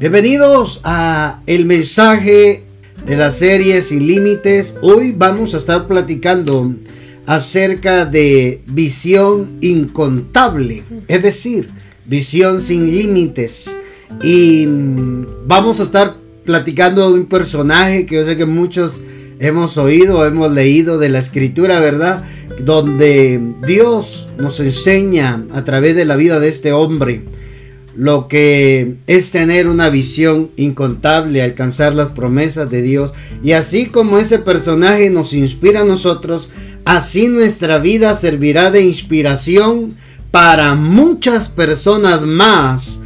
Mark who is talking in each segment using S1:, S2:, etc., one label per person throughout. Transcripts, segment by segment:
S1: Bienvenidos a el mensaje de la serie Sin Límites. Hoy vamos a estar platicando acerca de visión incontable, es decir, visión sin límites. Y vamos a estar platicando de un personaje que yo sé que muchos hemos oído, hemos leído de la escritura, ¿verdad? Donde Dios nos enseña a través de la vida de este hombre lo que es tener una visión incontable, alcanzar las promesas de Dios. Y así como ese personaje nos inspira a nosotros, así nuestra vida servirá de inspiración para muchas personas más.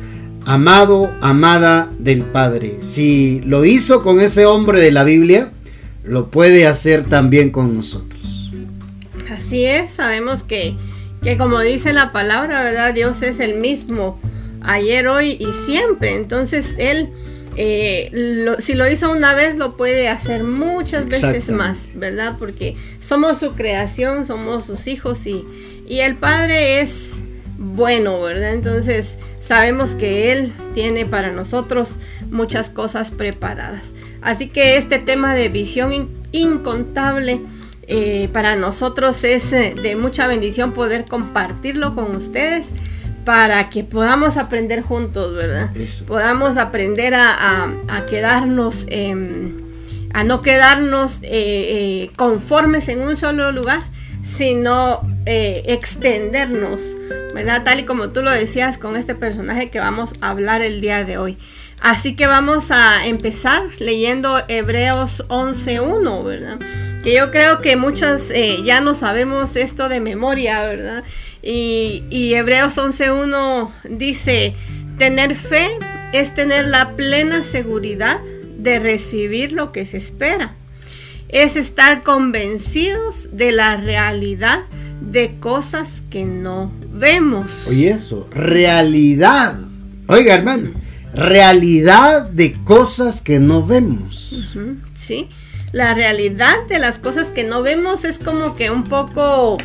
S1: Amado, amada del Padre. Si lo hizo con ese hombre de la Biblia, lo puede hacer también con nosotros.
S2: Así es, sabemos que, que como dice la palabra, ¿verdad? Dios es el mismo ayer, hoy y siempre. Entonces Él, eh, si lo hizo una vez, lo puede hacer muchas veces más, ¿verdad? Porque somos su creación, somos sus hijos y, y el Padre es bueno, ¿verdad? Entonces sabemos que Él tiene para nosotros muchas cosas preparadas. Así que este tema de visión incontable eh, para nosotros es eh, de mucha bendición poder compartirlo con ustedes para que podamos aprender juntos, ¿verdad? Podamos aprender a, quedarnos, a no quedarnos eh, eh, conformes en un solo lugar, sino eh, extendernos, ¿verdad? Tal y como tú lo decías con este personaje que vamos a hablar el día de hoy. Así que vamos a empezar leyendo Hebreos 11.1, ¿verdad? Que yo creo que muchos ya no sabemos esto de memoria, ¿verdad? Y, Hebreos 11.1 dice, tener fe es tener la plena seguridad de recibir lo que se espera. Es estar convencidos de la realidad de cosas que no vemos.
S1: Oye eso, realidad. Oiga hermano, realidad de cosas que no vemos.
S2: sí, la realidad de las cosas que no vemos es como que un poco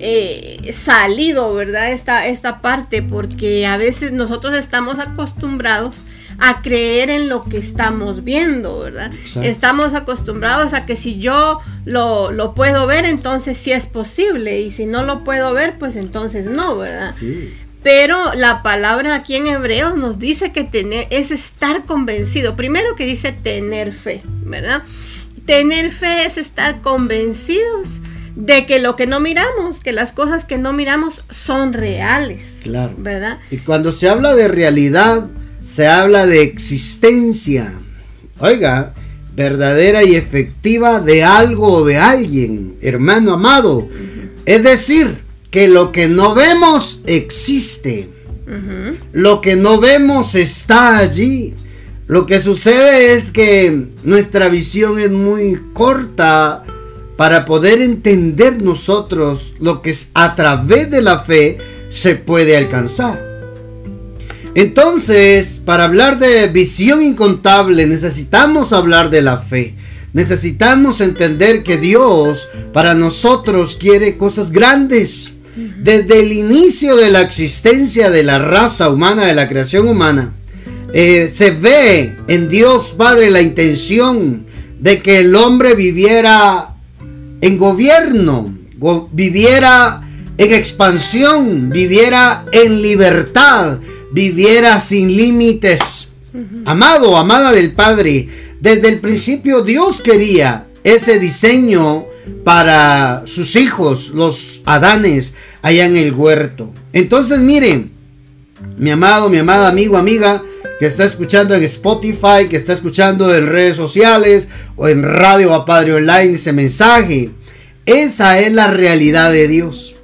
S2: eh, salido, ¿verdad? Esta, esta parte, porque a veces nosotros estamos acostumbrados a creer en lo que estamos viendo, ¿verdad? Estamos acostumbrados a que si yo lo, lo, puedo ver, entonces sí es posible, y si no lo puedo ver, pues entonces no, ¿verdad? Sí. Pero la palabra aquí en hebreo nos dice que tener es estar convencido. Primero que dice tener fe, ¿verdad? Tener fe es estar convencidos de que lo que no miramos, que las cosas que no miramos son reales. Claro. ¿Verdad?
S1: Y cuando se habla de realidad, se habla de existencia. Oiga, verdadera y efectiva de algo o de alguien, hermano amado. Es decir, que lo que no vemos existe. Lo que no vemos está allí. Lo que sucede es que nuestra visión es muy corta para poder entender nosotros lo que a través de la fe se puede alcanzar. Entonces, para hablar de visión incontable necesitamos hablar de la fe. Necesitamos entender que Dios para nosotros quiere cosas grandes. Desde el inicio de la existencia de la raza humana, de la creación humana, eh, se ve en Dios Padre la intención de que el hombre viviera en gobierno, viviera en expansión, viviera en libertad, viviera sin límites. Amado, amada del Padre, desde el principio Dios quería ese diseño para sus hijos, los Adanes, allá en el huerto. Entonces miren, mi amado, mi amada amigo, amiga, que está escuchando en Spotify, que está escuchando en redes sociales o en Radio a Padre Online ese mensaje. Esa es la realidad de Dios.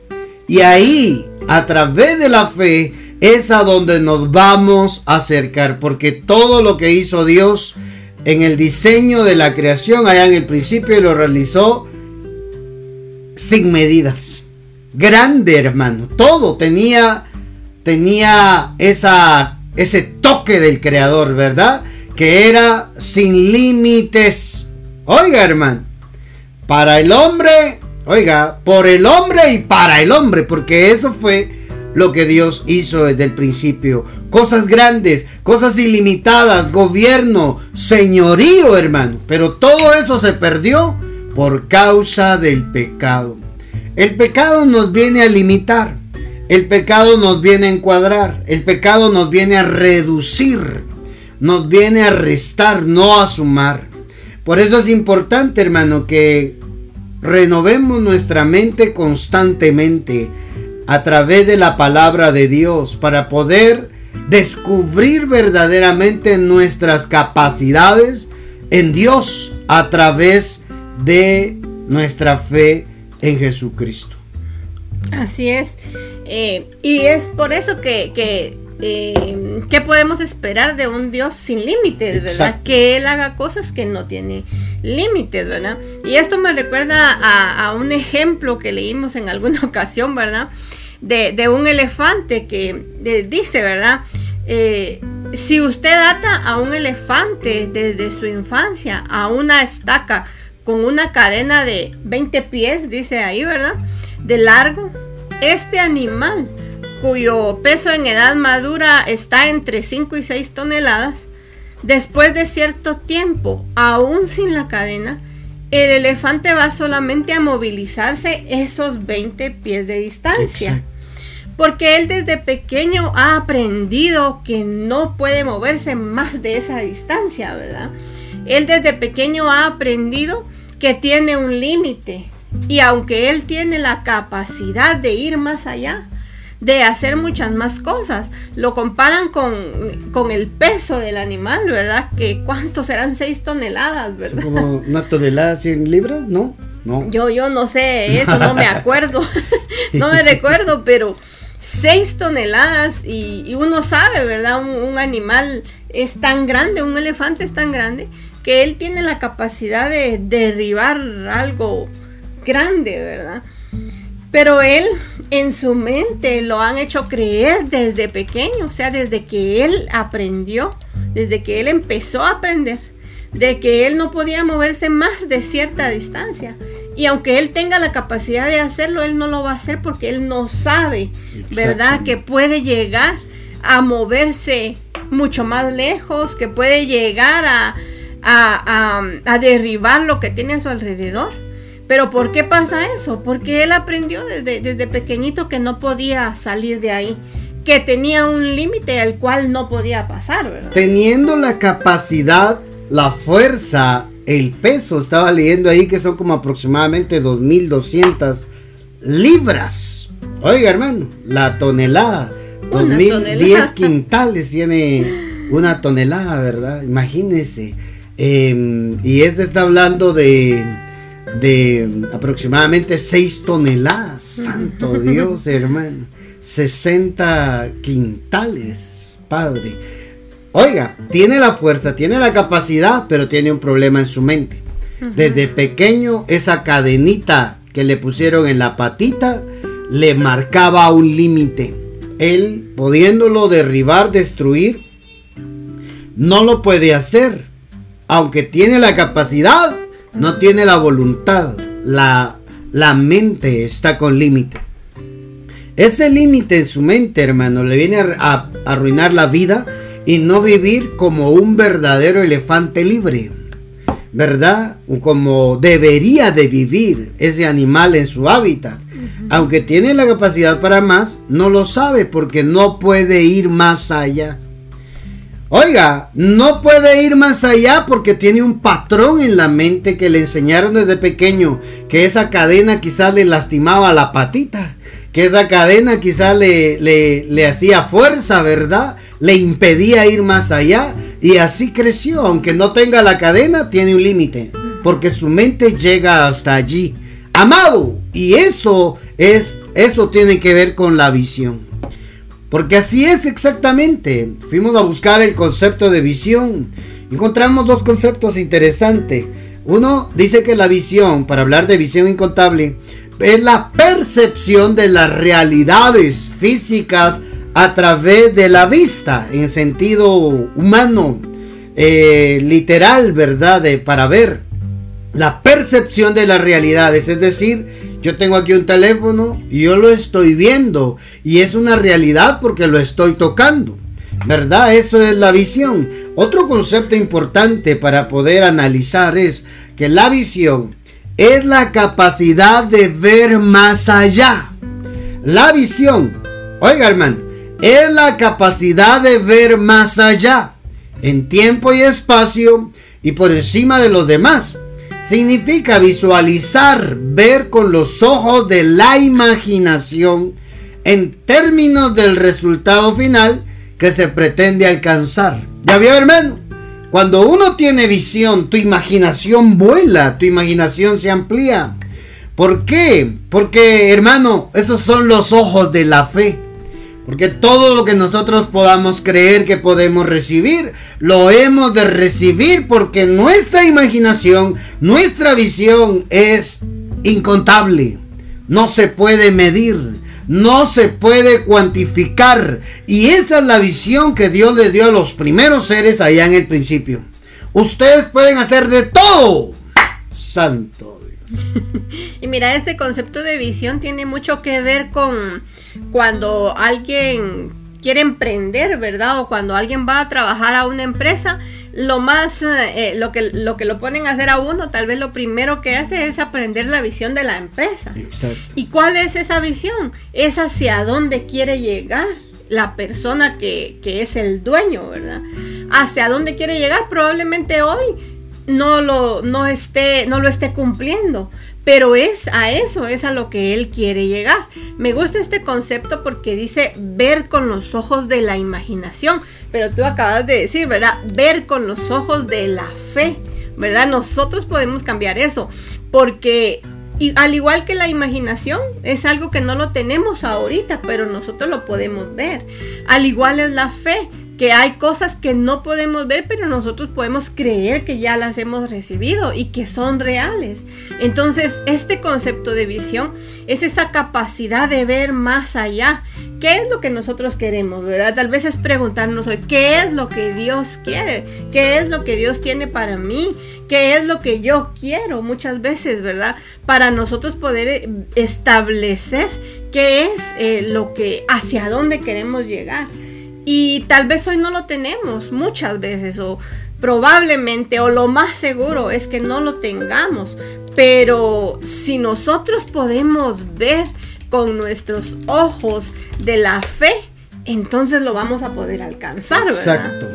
S1: Y ahí, a través de la fe, es a donde nos vamos a acercar. Porque todo lo que hizo Dios en el diseño de la creación, allá en el principio, lo realizó sin medidas. Grande, hermano. Todo tenía, tenía esa ese toque del creador, ¿verdad? Que era sin límites. Oiga, hermano, para el hombre, oiga, por el hombre y para el hombre, porque eso fue lo que Dios hizo desde el principio. Cosas grandes, cosas ilimitadas, gobierno, señorío, hermano. Pero todo eso se perdió por causa del pecado. El pecado nos viene a limitar. El pecado nos viene a encuadrar. El pecado nos viene a reducir. Nos viene a restar, no a sumar. Por eso es importante, hermano, que renovemos nuestra mente constantemente a través de la palabra de Dios para poder descubrir verdaderamente nuestras capacidades en Dios a través de nuestra fe en Jesucristo.
S2: Así es. Eh, y es por eso que, que, eh, podemos esperar de un Dios sin límites, ¿verdad? Que Él haga cosas que no tiene límites, ¿verdad? Y esto me recuerda a, un ejemplo que leímos en alguna ocasión, ¿verdad? De, un elefante que dice, ¿verdad? Eh, si usted ata a un elefante desde su infancia a una estaca con una cadena de 20 pies, dice ahí, ¿verdad? De largo, este animal, cuyo peso en edad madura está entre 5 y 6 toneladas, después de cierto tiempo, aún sin la cadena, el elefante va solamente a movilizarse esos 20 pies de distancia. Porque él desde pequeño ha aprendido que no puede moverse más de esa distancia, ¿verdad? Él desde pequeño ha aprendido que tiene un límite, y aunque él tiene la capacidad de ir más allá, de hacer muchas más cosas, lo comparan con, el peso del animal, ¿verdad? Que cuánto serán seis toneladas, ¿verdad?
S1: Como una tonelada, 100 libras, ¿no?
S2: No. Yo, yo no sé, eso no me acuerdo, no me recuerdo, pero seis toneladas y, uno sabe, ¿verdad? un, animal es tan grande, un elefante es tan grande, que él tiene la capacidad de derribar algo grande, ¿verdad? Pero él en su mente lo han hecho creer desde pequeño, o sea, desde que él aprendió, desde que él empezó a aprender, de que él no podía moverse más de cierta distancia. Y aunque él tenga la capacidad de hacerlo, él no lo va a hacer porque él no sabe, ¿verdad? Que puede llegar a moverse mucho más lejos, que puede llegar a, a derribar lo que tiene a su alrededor. Pero ¿por qué pasa eso? Porque él aprendió desde, desde pequeñito que no podía salir de ahí, que tenía un límite al cual no podía pasar, ¿verdad?
S1: Teniendo la capacidad, la fuerza, el peso, estaba leyendo ahí que son como aproximadamente 2.200 libras. Oiga, hermano, la tonelada. 2010 quintales tiene una tonelada, ¿verdad? Imagínese. Em, y este está hablando de de aproximadamente 6 toneladas. Santo Dios, hermano. 60 quintales, padre. Oiga, tiene la fuerza, tiene la capacidad, pero tiene un problema en su mente. Desde pequeño, esa cadenita que le pusieron en la patita le marcaba un límite. Él, pudiéndolo derribar, destruir, no lo puede hacer. Aunque tiene la capacidad, no tiene la voluntad, la, la mente está con límite. Ese límite en su mente, hermano, le viene a, arruinar la vida y no vivir como un verdadero elefante libre. ¿Verdad? Como debería de vivir ese animal en su hábitat. Aunque tiene la capacidad para más, no lo sabe porque no puede ir más allá. Oiga, no puede ir más allá porque tiene un patrón en la mente que le enseñaron desde pequeño, que esa cadena quizás le lastimaba la patita, que esa cadena quizás le, le, hacía fuerza, ¿verdad? Le impedía ir más allá y así creció, aunque no tenga la cadena, tiene un límite, porque su mente llega hasta allí. Amado, y eso es, eso tiene que ver con la visión. Porque así es exactamente. Fuimos a buscar el concepto de visión. Encontramos dos conceptos interesantes. Uno dice que la visión, para hablar de visión incontable, es la percepción de las realidades físicas a través de la vista, en sentido humano, eh, literal, ¿verdad? De, para ver la percepción de las realidades, es decir, Yo tengo aquí un teléfono y yo lo estoy viendo y es una realidad porque lo estoy tocando. ¿Verdad? Eso es la visión. Otro concepto importante para poder analizar es que la visión es la capacidad de ver más allá. La visión, oiga hermano, es la capacidad de ver más allá, en tiempo y espacio y por encima de los demás significa visualizar, ver con los ojos de la imaginación en términos del resultado final que se pretende alcanzar. ¿Ya vio, hermano? Cuando uno tiene visión, tu imaginación vuela, tu imaginación se amplía. ¿Por qué? Porque, hermano, esos son los ojos de la fe. Porque todo lo que nosotros podamos creer que podemos recibir, lo hemos de recibir porque nuestra imaginación, nuestra visión es incontable. No se puede medir, no se puede cuantificar. Y esa es la visión que Dios le dio a los primeros seres allá en el principio. Ustedes pueden hacer de todo. Santo
S2: y mira, este concepto de visión tiene mucho que ver con cuando alguien quiere emprender, ¿verdad? O cuando alguien va a trabajar a una empresa, lo más, eh, lo, que, lo que lo ponen a hacer a uno, tal vez lo primero que hace es aprender la visión de la empresa. Exacto. ¿Y cuál es esa visión? Es hacia dónde quiere llegar la persona que, que es el dueño, ¿verdad? Hacia dónde quiere llegar, probablemente hoy no lo, no esté, no lo esté cumpliendo. Pero es a eso, es a lo que él quiere llegar. Me gusta este concepto porque dice ver con los ojos de la imaginación. Pero tú acabas de decir, ¿verdad? Ver con los ojos de la fe, ¿verdad? Nosotros podemos cambiar eso. Porque y al igual que la imaginación, es algo que no lo tenemos ahorita, pero nosotros lo podemos ver. Al igual es la fe que hay cosas que no podemos ver, pero nosotros podemos creer que ya las hemos recibido y que son reales. Entonces, este concepto de visión es esa capacidad de ver más allá. ¿Qué es lo que nosotros queremos, verdad? Tal vez es preguntarnos hoy, ¿qué es lo que Dios quiere? ¿Qué es lo que Dios tiene para mí? ¿Qué es lo que yo quiero? Muchas veces, ¿verdad? Para nosotros poder eh, establecer qué es eh, lo que, hacia dónde queremos llegar. Y tal vez hoy no lo tenemos muchas veces o probablemente o lo más seguro es que no lo tengamos. Pero si nosotros podemos ver con nuestros ojos de la fe, entonces lo vamos a poder alcanzar,
S1: Exacto.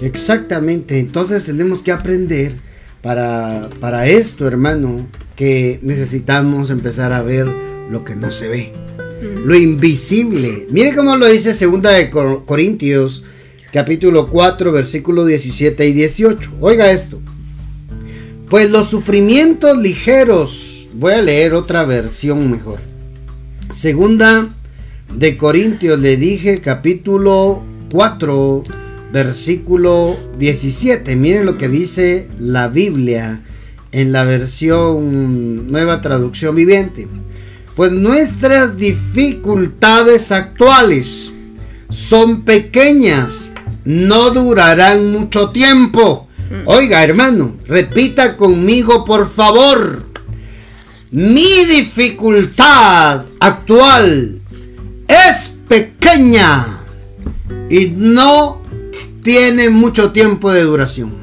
S1: Exactamente. Entonces tenemos que aprender para, para esto, hermano, que necesitamos empezar a ver lo que no se ve lo invisible. Mire cómo lo dice segunda de Corintios, capítulo 4, versículo 17 y 18. Oiga esto. Pues los sufrimientos ligeros, voy a leer otra versión mejor. Segunda de Corintios le dije capítulo 4 versículo 17. Miren lo que dice la Biblia en la versión nueva traducción viviente. Pues nuestras dificultades actuales son pequeñas, no durarán mucho tiempo. Mm. Oiga, hermano, repita conmigo, por favor. Mi dificultad actual es pequeña y no tiene mucho tiempo de duración.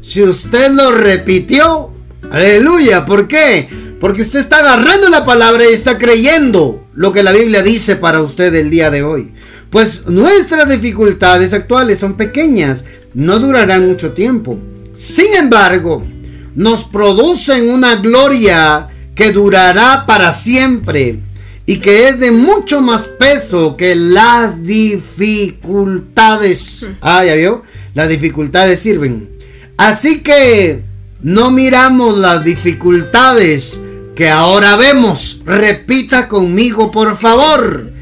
S1: Si usted lo repitió, aleluya, ¿por qué? Porque usted está agarrando la palabra y está creyendo lo que la Biblia dice para usted el día de hoy. Pues nuestras dificultades actuales son pequeñas, no durarán mucho tiempo. Sin embargo, nos producen una gloria que durará para siempre y que es de mucho más peso que las dificultades. Ah, ya vio, las dificultades sirven. Así que no miramos las dificultades que ahora vemos. Repita conmigo, por favor.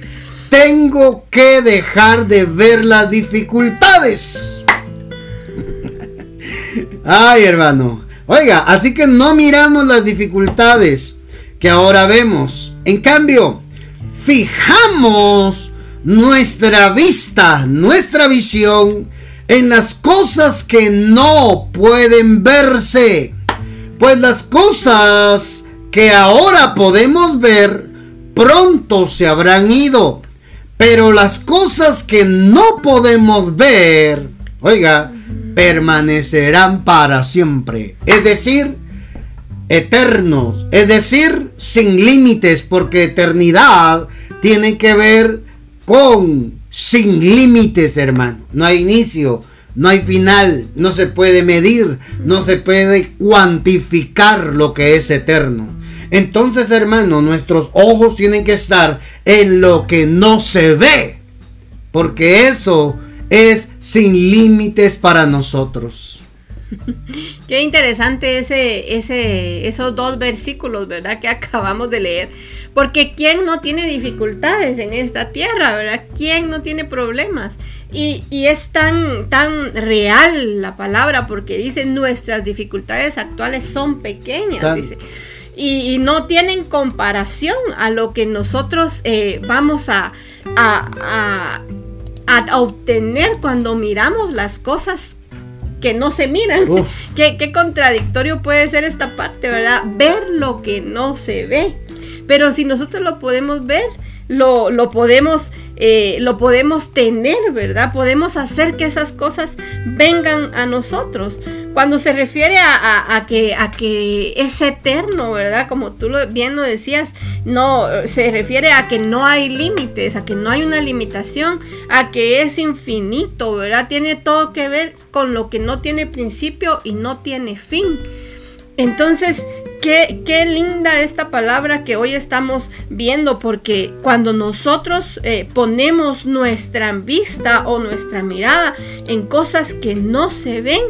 S1: Tengo que dejar de ver las dificultades. Ay, hermano. Oiga, así que no miramos las dificultades que ahora vemos. En cambio, fijamos nuestra vista, nuestra visión en las cosas que no pueden verse. Pues las cosas que ahora podemos ver, pronto se habrán ido. Pero las cosas que no podemos ver, oiga, permanecerán para siempre. Es decir, eternos. Es decir, sin límites, porque eternidad tiene que ver con sin límites, hermano. No hay inicio, no hay final, no se puede medir, no se puede cuantificar lo que es eterno. Entonces, hermano, nuestros ojos tienen que estar en lo que no se ve, porque eso es sin límites para nosotros.
S2: Qué interesante ese, ese, esos dos versículos, ¿verdad? Que acabamos de leer. Porque ¿quién no tiene dificultades en esta tierra, ¿verdad? ¿Quién no tiene problemas? Y, es tan, tan real la palabra porque dice nuestras dificultades actuales son pequeñas, dice. Y, no tienen comparación a lo que nosotros eh, vamos a, a, a, obtener cuando miramos las cosas que no se miran. ¿Qué, ¿Qué, contradictorio puede ser esta parte, ¿verdad? Ver lo que no se ve. Pero si nosotros lo podemos ver, lo, lo podemos eh, lo podemos tener, ¿verdad? Podemos hacer que esas cosas vengan a nosotros. Cuando se refiere a, que, es eterno, ¿verdad? Como tú bien lo decías, no, se refiere a que no hay límites, a que no hay una limitación, a que es infinito, ¿verdad? Tiene todo que ver con lo que no tiene principio y no tiene fin. Entonces, Qué, qué, linda esta palabra que hoy estamos viendo, porque cuando nosotros eh, ponemos nuestra vista o nuestra mirada en cosas que no se ven,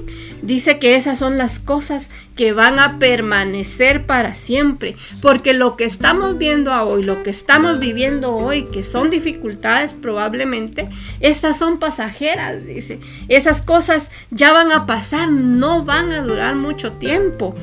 S2: dice que esas son las cosas que van a permanecer para siempre. Porque lo que estamos viendo hoy, lo que estamos viviendo hoy, que son dificultades probablemente, estas son pasajeras, dice. Esas cosas ya van a pasar, no van a durar mucho tiempo.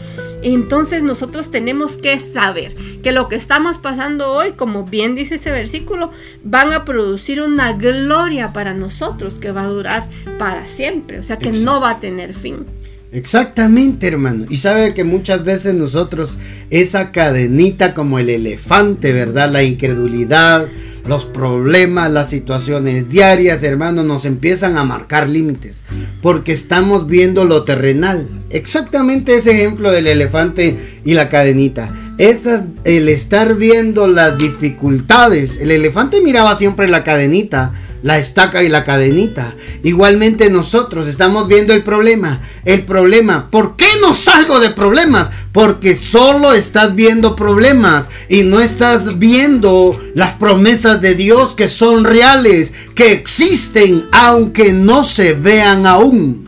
S2: Entonces nosotros tenemos que saber que lo que estamos pasando hoy, como bien dice ese versículo, van a producir una gloria para nosotros que va a durar para siempre. O sea que no va a tener fin.
S1: Exactamente, hermano. Y sabe que muchas veces nosotros esa cadenita como el elefante, ¿verdad? La incredulidad, los problemas, las situaciones diarias, hermano, nos empiezan a marcar límites. Porque estamos viendo lo terrenal. Exactamente ese ejemplo del elefante y la cadenita. Esas, el estar viendo las dificultades. El elefante miraba siempre la cadenita la estaca y la cadenita. Igualmente nosotros estamos viendo el problema. El problema. ¿Por qué no salgo de problemas? Porque solo estás viendo problemas y no estás viendo las promesas de Dios que son reales, que existen aunque no se vean aún.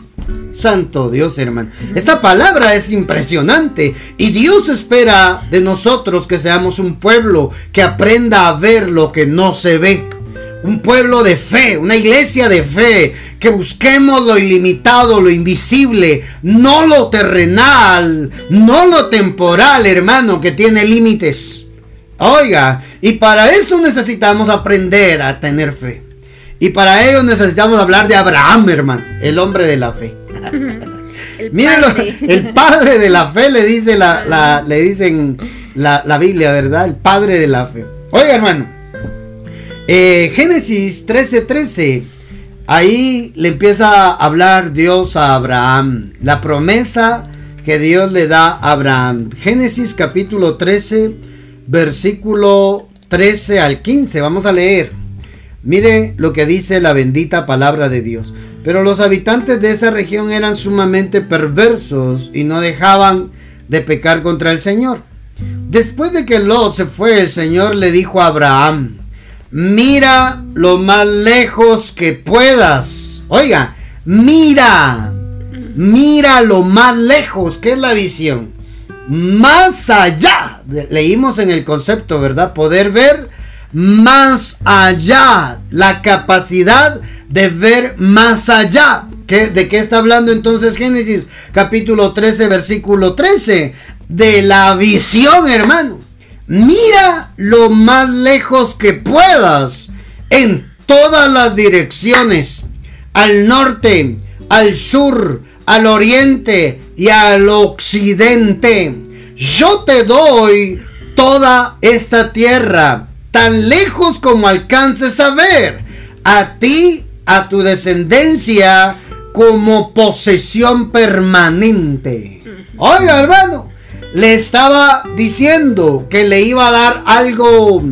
S1: Santo Dios, hermano. Esta palabra es impresionante y Dios espera de nosotros que seamos un pueblo que aprenda a ver lo que no se ve un pueblo de fe, una iglesia de fe, que busquemos lo ilimitado, lo invisible, no lo terrenal, no lo temporal, hermano, que tiene límites. Oiga, y para eso necesitamos aprender a tener fe. Y para ello necesitamos hablar de Abraham, hermano, el hombre de la fe. Mírenlo, el padre de la fe le dice la, le dicen la, la Biblia, ¿verdad? El padre de la fe. Oiga, hermano. Eh, Génesis 13:13. ahí le empieza a hablar Dios a Abraham. La promesa que Dios le da a Abraham. Génesis capítulo 13, versículo 13 al 15. Vamos a leer. Mire lo que dice la bendita palabra de Dios. Pero los habitantes de esa región eran sumamente perversos y no dejaban de pecar contra el Señor. Después de que Lot se fue, el Señor le dijo a Abraham, Mira lo más lejos que puedas. Oiga, mira. Mira lo más lejos. que es la visión? Más allá. Leímos en el concepto, ¿verdad? Poder ver más allá. La capacidad de ver más allá. ¿De qué está hablando entonces Génesis capítulo 13, versículo 13? De la visión, hermano. Mira lo más lejos que puedas en todas las direcciones, al norte, al sur, al oriente y al occidente. yo te doy toda esta tierra, tan lejos como alcances a ver, a ti, a tu descendencia, como posesión permanente. Oiga, hermano, le estaba diciendo que le iba a dar algo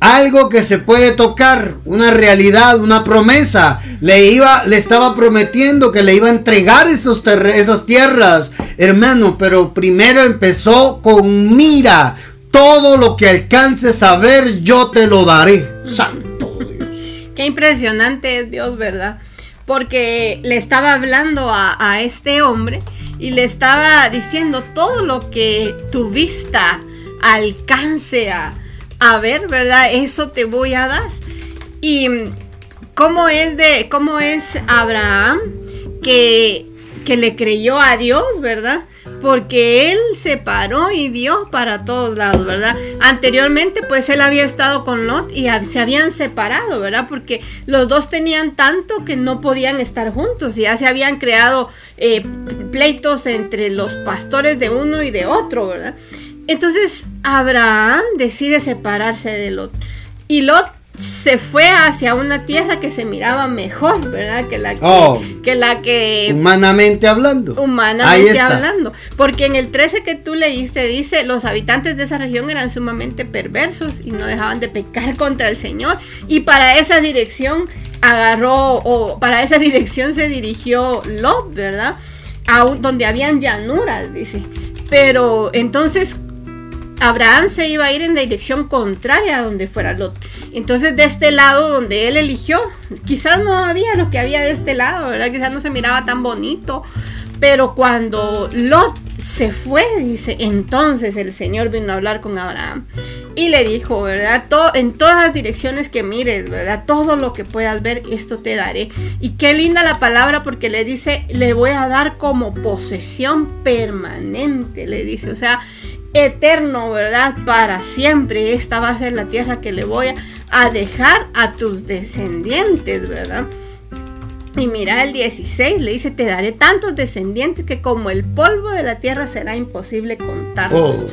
S1: algo que se puede tocar, una realidad, una promesa. Le iba, le estaba prometiendo que le iba a entregar esos esas tierras, hermano, pero primero empezó con mira, todo lo que alcances a ver, yo te lo daré. Santo.
S2: Qué impresionante es Dios, ¿verdad? Porque le estaba hablando a, este hombre y le estaba diciendo todo lo que tu vista alcance a a ver, ¿verdad? Eso te voy a dar. Y cómo es de, cómo es Abraham que, que le creyó a Dios, ¿verdad? Porque él se paró y vio para todos lados, ¿verdad? Anteriormente, pues él había estado con Lot y se habían separado, ¿verdad? Porque los dos tenían tanto que no podían estar juntos. Ya se habían creado eh, pleitos entre los pastores de uno y de otro, ¿verdad? Entonces Abraham decide separarse de Lot. Y Lot se fue hacia una tierra que se miraba mejor, ¿verdad? Que la que,
S1: Oh.
S2: que, la que
S1: Humanamente hablando.
S2: Humanamente hablando. Porque en el 13 que tú leíste dice, los habitantes de esa región eran sumamente perversos y no dejaban de pecar contra el Señor. Y para esa dirección agarró, o para esa dirección se dirigió Lot, ¿verdad? A un- donde habían llanuras, dice. Pero entonces Abraham se iba a ir en la dirección contraria a donde fuera Lot. Entonces, de este lado donde él eligió, quizás no había lo que había de este lado, ¿verdad? Quizás no se miraba tan bonito. Pero cuando Lot se fue, dice, entonces el Señor vino a hablar con Abraham y le dijo, ¿verdad? En todas las direcciones que mires, ¿verdad? Todo lo que puedas ver, esto te daré. Y qué linda la palabra porque le dice, le voy a dar como posesión permanente, le dice, o sea, eterno, ¿verdad? Para siempre. Esta va a ser la tierra que le voy a, dejar a tus descendientes, ¿verdad? Y mira el 16, le dice, te daré tantos descendientes que como el polvo de la tierra será imposible contarlos.
S1: Oh.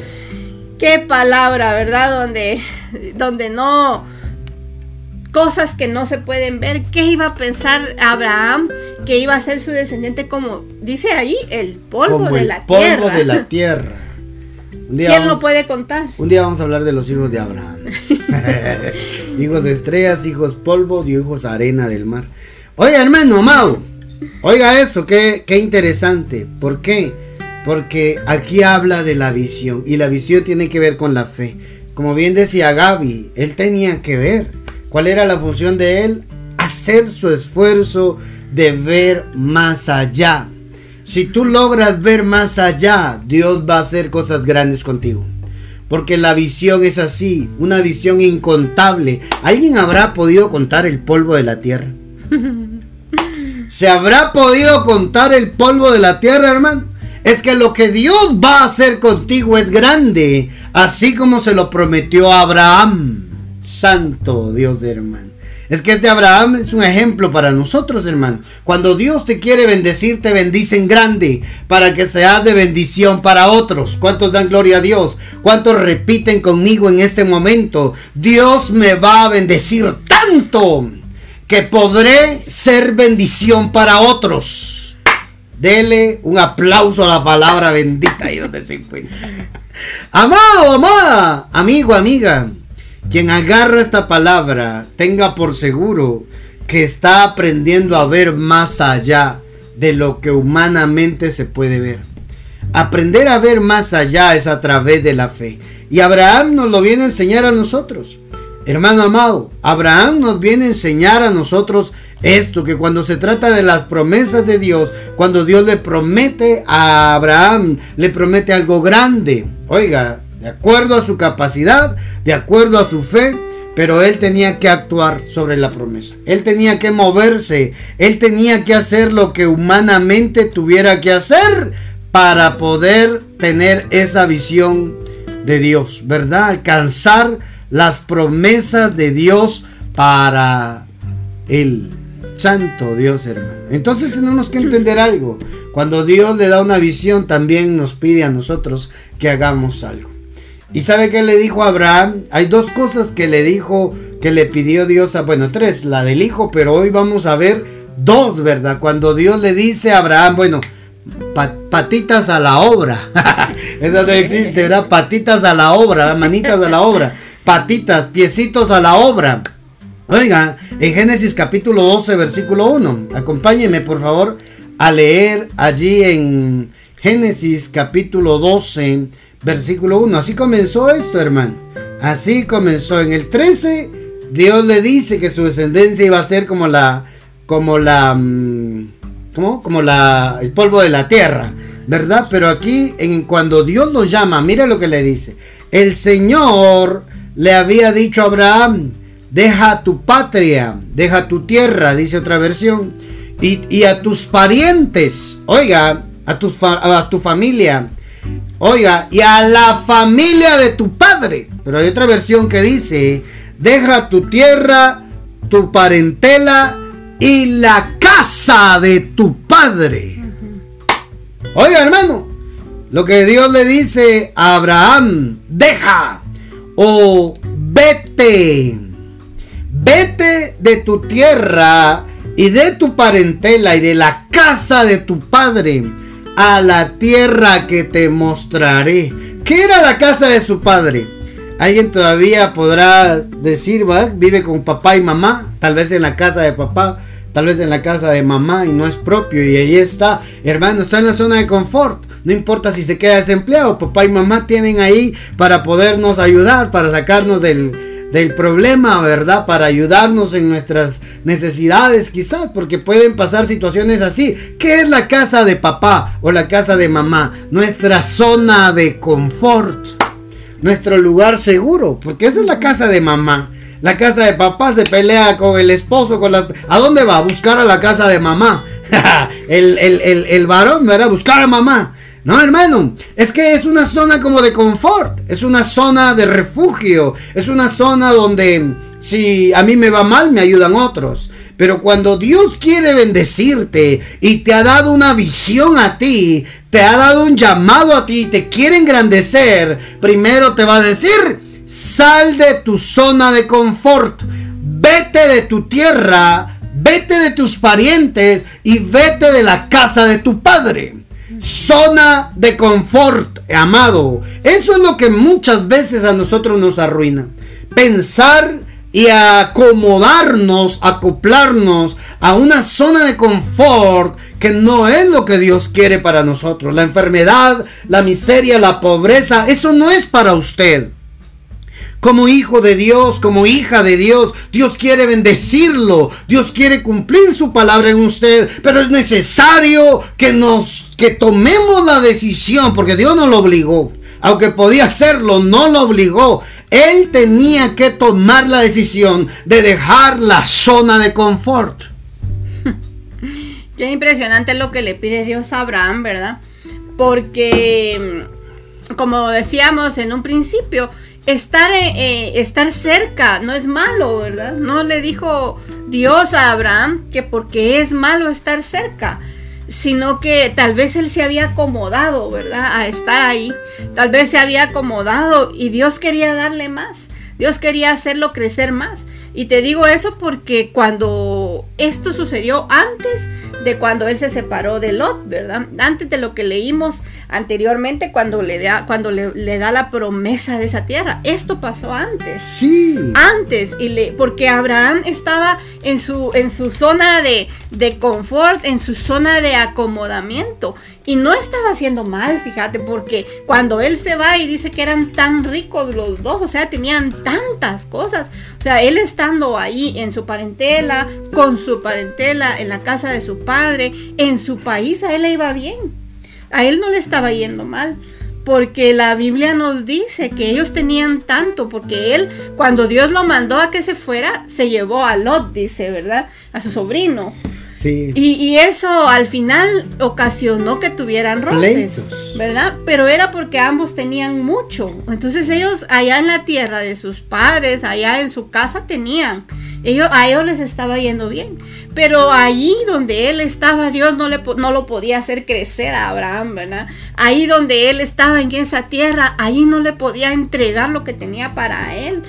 S2: Qué palabra, ¿verdad? Donde, donde no... Cosas que no se pueden ver. ¿Qué iba a pensar Abraham? Que iba a ser su descendiente como dice ahí, el polvo
S1: Como
S2: de
S1: el
S2: la
S1: polvo
S2: tierra.
S1: de la tierra.
S2: ¿Quién
S1: vamos,
S2: lo puede contar?
S1: un día vamos a hablar de los hijos de Abraham. hijos de estrellas, hijos polvos y hijos arena del mar. Oiga, hermano, amado. Oiga eso, qué, qué interesante. ¿Por qué? Porque aquí habla de la visión. Y la visión tiene que ver con la fe. Como bien decía Gaby, él tenía que ver. ¿Cuál era la función de él? Hacer su esfuerzo de ver más allá. Si tú logras ver más allá, Dios va a hacer cosas grandes contigo. Porque la visión es así, una visión incontable. ¿Alguien habrá podido contar el polvo de la tierra? ¿Se habrá podido contar el polvo de la tierra, hermano? Es que lo que Dios va a hacer contigo es grande, así como se lo prometió a Abraham. Santo Dios, hermano. Es que este Abraham es un ejemplo para nosotros, hermano. Cuando Dios te quiere bendecir, te bendice en grande para que seas de bendición para otros. ¿Cuántos dan gloria a Dios? ¿Cuántos repiten conmigo en este momento? Dios me va a bendecir tanto que podré ser bendición para otros. Dele un aplauso a la palabra bendita ahí donde se encuentra. Amado, amada, amigo, amiga, quien agarra esta palabra, tenga por seguro que está aprendiendo a ver más allá de lo que humanamente se puede ver. Aprender a ver más allá es a través de la fe. Y Abraham nos lo viene a enseñar a nosotros. Hermano amado, Abraham nos viene a enseñar a nosotros esto, que cuando se trata de las promesas de Dios, cuando Dios le promete a Abraham, le promete algo grande. Oiga, de acuerdo a su capacidad, de acuerdo a su fe, pero él tenía que actuar sobre la promesa. Él tenía que moverse, él tenía que hacer lo que humanamente tuviera que hacer para poder tener esa visión de Dios, ¿verdad? Alcanzar las promesas de Dios para él. Santo Dios, hermano. Entonces tenemos que entender algo. Cuando Dios le da una visión, también nos pide a nosotros que hagamos algo. ¿Y sabe qué le dijo a Abraham? Hay dos cosas que le dijo, que le pidió Dios a, bueno, tres, la del hijo, pero hoy vamos a ver dos, ¿verdad? Cuando Dios le dice a Abraham, bueno, patitas a la obra. Eso no existe, ¿verdad? Patitas a la obra, manitas a la obra. Patitas, piecitos a la obra. Oiga, en Génesis capítulo 12, versículo 1. Acompáñeme, por favor, a leer allí en Génesis capítulo 12, versículo 1. Así comenzó esto, hermano. Así comenzó. En el 13, Dios le dice que su descendencia iba a ser como la, como la, mm. Como la, el polvo de la tierra, ¿verdad? Pero aquí, en, cuando Dios lo llama, mira lo que le dice. El Señor le había dicho a Abraham, deja tu patria, deja tu tierra, dice otra versión, y, a tus parientes, oiga, a tu familia, Oiga, y a la familia de tu padre. Pero hay otra versión que dice, deja tu tierra, tu parentela y la casa de tu padre. Oiga, hermano, lo que Dios le dice a Abraham, deja o vete. Vete de tu tierra y de tu parentela y de la casa de tu padre a la tierra que te mostraré. ¿Qué era la casa de su padre? Alguien todavía podrá decir, ¿va? Vive con papá y mamá, tal vez en la casa de papá, tal vez en la casa de mamá y no es propio y ahí está, hermano, está en la zona de confort. No importa si se queda desempleado, papá y mamá tienen ahí para podernos ayudar, para sacarnos del, del problema, ¿verdad? Para ayudarnos en nuestras necesidades quizás, porque pueden pasar situaciones así. ¿Qué es la casa de papá o la casa de mamá? Nuestra zona de confort, nuestro lugar seguro, porque esa es la casa de mamá. La casa de papá se pelea con el esposo, con la... ¿A dónde va? A buscar a la casa de mamá. el, el, el, el varón, ¿verdad? Buscar a mamá. No, hermano, es que es una zona como de confort, es una zona de refugio, es una zona donde si a mí me va mal me ayudan otros. Pero cuando Dios quiere bendecirte y te ha dado una visión a ti, te ha dado un llamado a ti, te quiere engrandecer, primero te va a decir, sal de tu zona de confort, vete de tu tierra, vete de tus parientes y vete de la casa de tu padre zona de confort, amado. Eso es lo que muchas veces a nosotros nos arruina. Pensar y acomodarnos, acoplarnos a una zona de confort que no es lo que Dios quiere para nosotros. La enfermedad, la miseria, la pobreza, eso no es para usted como hijo de Dios, como hija de Dios. Dios quiere bendecirlo, Dios quiere cumplir su palabra en usted, pero es necesario que nos que tomemos la decisión porque Dios no lo obligó. Aunque podía hacerlo, no lo obligó. Él tenía que tomar la decisión de dejar la zona de confort.
S2: Qué impresionante lo que le pide Dios a Abraham, ¿verdad? Porque, como decíamos en un principio, estar, eh, eh, estar cerca no es malo, ¿verdad? No le dijo Dios a Abraham que porque es malo estar cerca, sino que tal vez él se había acomodado, ¿verdad? A estar ahí. Tal vez se había acomodado y Dios quería darle más. Dios quería hacerlo crecer más. Y te digo eso porque cuando esto sucedió antes de cuando él se separó de Lot, ¿verdad? Antes de lo que leímos anteriormente cuando le da, cuando le, da la promesa de esa tierra. Esto pasó antes.
S1: Sí.
S2: Antes, y le, porque Abraham estaba en su, en su zona de, de confort, en su zona de acomodamiento. Y no estaba haciendo mal, fíjate, porque cuando él se va y dice que eran tan ricos los dos, o sea, tenían tantas cosas. O sea, él estando ahí en su parentela, con su parentela, en la casa de su padre, en su país, a él le iba bien. A él no le estaba yendo mal. Porque la Biblia nos dice que ellos tenían tanto, porque él, cuando Dios lo mandó a que se fuera, se llevó a Lot, dice, ¿verdad? A su sobrino. Y, eso al final ocasionó que tuvieran roces, ¿verdad? Pero era porque ambos tenían mucho. Entonces ellos allá en la tierra de sus padres, allá en su casa tenían. Ellos, a ellos les estaba yendo bien. Pero allí donde él estaba, Dios no, le, no lo podía hacer crecer a Abraham, ¿verdad? Ahí donde él estaba en esa tierra, ahí no le podía entregar lo que tenía para él.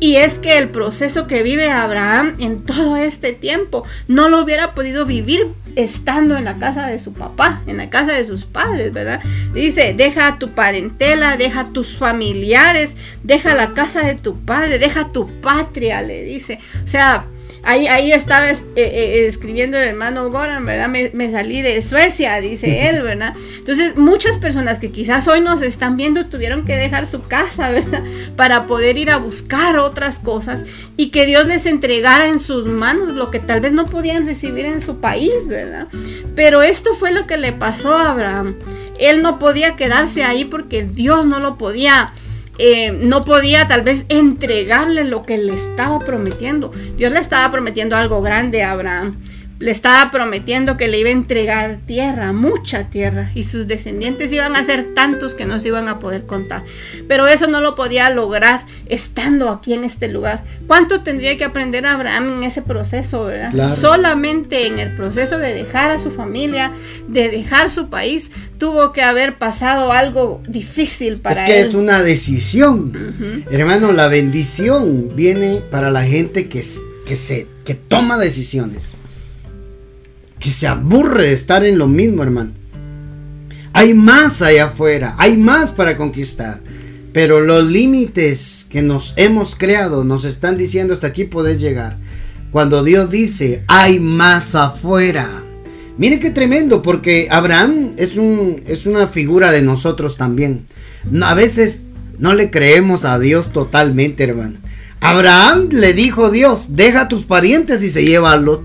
S2: Y es que el proceso que vive Abraham en todo este tiempo no lo hubiera podido vivir estando en la casa de su papá, en la casa de sus padres, ¿verdad? Dice, deja tu parentela, deja tus familiares, deja la casa de tu padre, deja tu patria, le dice. O sea, Ahí, estaba eh, eh, escribiendo el hermano Goran, ¿verdad? Me, salí de Suecia, dice él, ¿verdad? Entonces, muchas personas que quizás hoy nos están viendo tuvieron que dejar su casa, ¿verdad? Para poder ir a buscar otras cosas y que Dios les entregara en sus manos lo que tal vez no podían recibir en su país, ¿verdad? Pero esto fue lo que le pasó a Abraham. Él no podía quedarse ahí porque Dios no lo podía eh, no podía tal vez entregarle lo que le estaba prometiendo. Dios le estaba prometiendo algo grande a Abraham le estaba prometiendo que le iba a entregar tierra, mucha tierra, y sus descendientes iban a ser tantos que no se iban a poder contar. Pero eso no lo podía lograr estando aquí en este lugar. ¿Cuánto tendría que aprender Abraham en ese proceso, verdad? Solamente en el proceso de dejar a su familia, de dejar su país, tuvo que haber pasado algo difícil para
S1: él. Es que es una decisión. Hermano, la bendición viene para la gente que, que, se, que toma decisiones que se aburre de estar en lo mismo, hermano. Hay más allá afuera, hay más para conquistar. Pero los límites que nos hemos creado nos están diciendo hasta aquí podés llegar. Cuando Dios dice, hay más afuera. Mire qué tremendo, porque Abraham es, un, es una figura de nosotros también. A veces no le creemos a Dios totalmente, hermano. Abraham le dijo Dios, deja tus parientes y se lleva a Lot.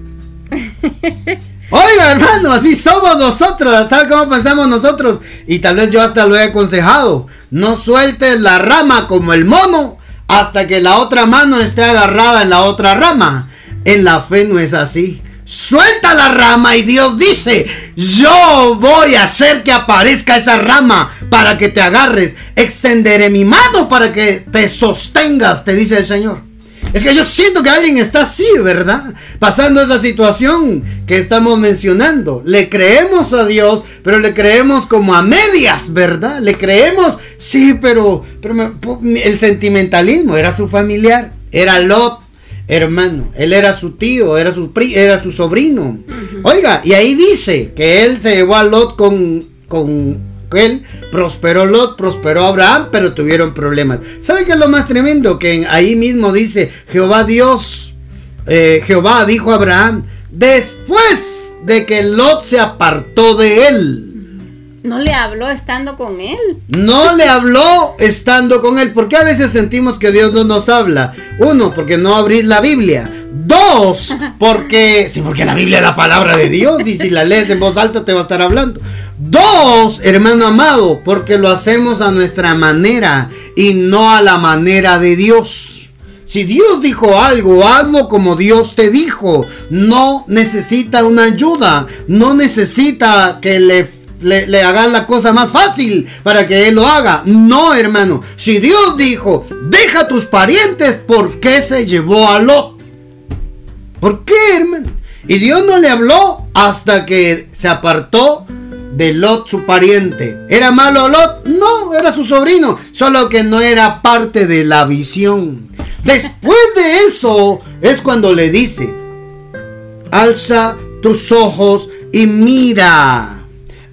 S1: Oiga, hermano, así somos nosotros. ¿Sabe cómo pensamos nosotros? Y tal vez yo hasta lo he aconsejado. No sueltes la rama como el mono hasta que la otra mano esté agarrada en la otra rama. En la fe no es así. Suelta la rama y Dios dice, yo voy a hacer que aparezca esa rama para que te agarres. Extenderé mi mano para que te sostengas, te dice el Señor. Es que yo siento que alguien está así, ¿verdad? Pasando esa situación que estamos mencionando. Le creemos a Dios, pero le creemos como a medias, ¿verdad? Le creemos, sí, pero, pero el sentimentalismo era su familiar, era Lot, hermano. Él era su tío, era su, era su sobrino. Oiga, y ahí dice que él se llevó a Lot con, con él prosperó Lot, prosperó Abraham, pero tuvieron problemas. ¿Sabe qué es lo más tremendo? Que ahí mismo dice Jehová Dios, eh, Jehová dijo a Abraham, después de que Lot se apartó de él.
S2: No le habló estando con él.
S1: No le habló estando con él. ¿Por qué a veces sentimos que Dios no nos habla? Uno, porque no abrís la Biblia. Dos, porque... Sí, porque la Biblia es la palabra de Dios y si la lees en voz alta te va a estar hablando. Dos, hermano amado, porque lo hacemos a nuestra manera y no a la manera de Dios. Si Dios dijo algo, hazlo como Dios te dijo. No necesita una ayuda, no necesita que le, le, la cosa más fácil para que Él lo haga. No, hermano. Si Dios dijo, deja a tus parientes, ¿por qué se llevó a Lot? ¿Por qué, hermano? Y Dios no le habló hasta que se apartó de Lot, su pariente. ¿Era malo Lot? No, era su sobrino, solo que no era parte de la visión. Después de eso es cuando le dice, alza tus ojos y mira.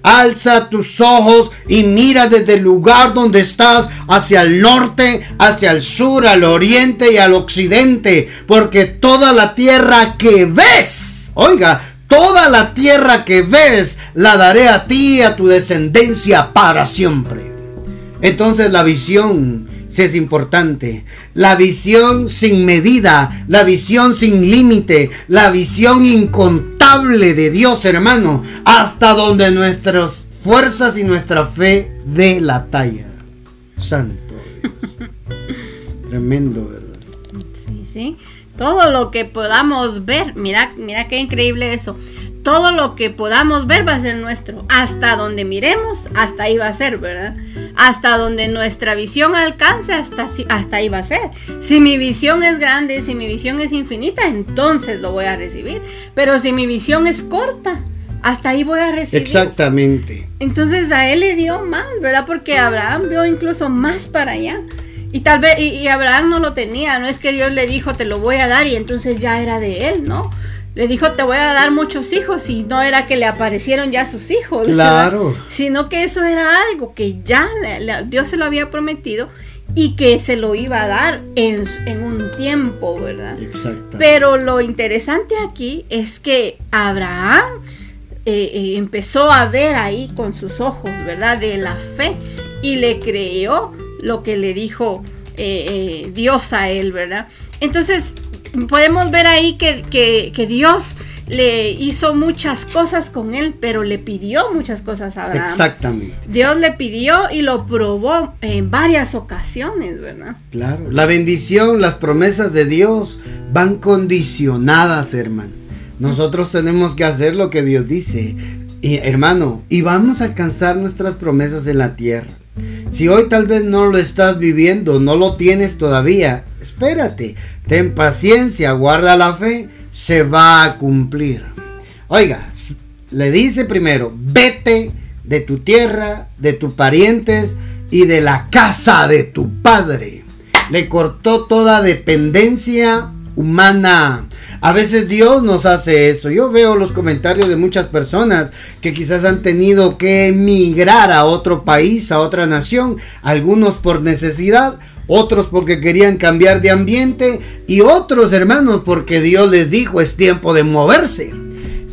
S1: Alza tus ojos y mira desde el lugar donde estás hacia el norte, hacia el sur, al oriente y al occidente, porque toda la tierra que ves, oiga, Toda la tierra que ves la daré a ti y a tu descendencia para siempre. Entonces la visión si es importante. La visión sin medida, la visión sin límite, la visión incontable de Dios, hermano, hasta donde nuestras fuerzas y nuestra fe de la talla. Santo Dios. Tremendo, ¿verdad?
S2: Sí, sí todo lo que podamos ver, mira, mira qué increíble eso. Todo lo que podamos ver va a ser nuestro. Hasta donde miremos, hasta ahí va a ser, ¿verdad? hasta donde nuestra visión alcance, hasta, hasta ahí va a ser. Si mi visión es grande, si mi visión es infinita, entonces lo voy a recibir. Pero si mi visión es corta, hasta ahí voy a recibir.
S1: Exactamente.
S2: Entonces a él le dio más, ¿verdad? Porque Abraham vio incluso más para allá. Y tal vez, y, Abraham no lo tenía, no es que Dios le dijo, te lo voy a dar y entonces ya era de él, ¿no? Le dijo, te voy a dar muchos hijos y no era que le aparecieron ya sus hijos,
S1: claro.
S2: Sino que eso era algo que ya Dios se lo había prometido y que se lo iba a dar en, en un tiempo, ¿verdad?
S1: Exacto.
S2: Pero lo interesante aquí es que Abraham eh, eh, empezó a ver ahí con sus ojos, ¿verdad? De la fe y le creyó lo que le dijo eh, Dios a él, ¿verdad? Entonces, podemos ver ahí que, Dios le hizo muchas cosas con él, pero le pidió muchas cosas a Abraham.
S1: Exactamente.
S2: Dios le pidió y lo probó en varias ocasiones, ¿verdad?
S1: Claro. La bendición, las promesas de Dios van condicionadas, hermano. Nosotros tenemos que hacer lo que Dios dice. Y, hermano, y vamos a alcanzar nuestras promesas en la tierra. Si hoy tal vez no lo estás viviendo, no lo tienes todavía, espérate, ten paciencia, guarda la fe, se va a cumplir. Oiga, le dice primero, vete de tu tierra, de tus parientes y de la casa de tu padre. Le cortó toda dependencia humana. A veces Dios nos hace eso. Yo veo los comentarios de muchas personas que quizás han tenido que emigrar a otro país, a otra nación, algunos por necesidad, otros porque querían cambiar de ambiente y otros hermanos porque Dios les dijo es tiempo de moverse.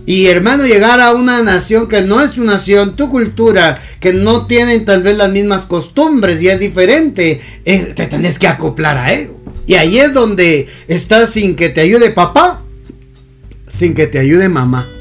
S1: Y hermano, llegar a una nación que no es tu nación, tu cultura, que no tienen tal vez las mismas costumbres y es diferente, eh, te tenés que acoplar a él. Y ahí es donde estás sin que te ayude papá, sin que te ayude mamá.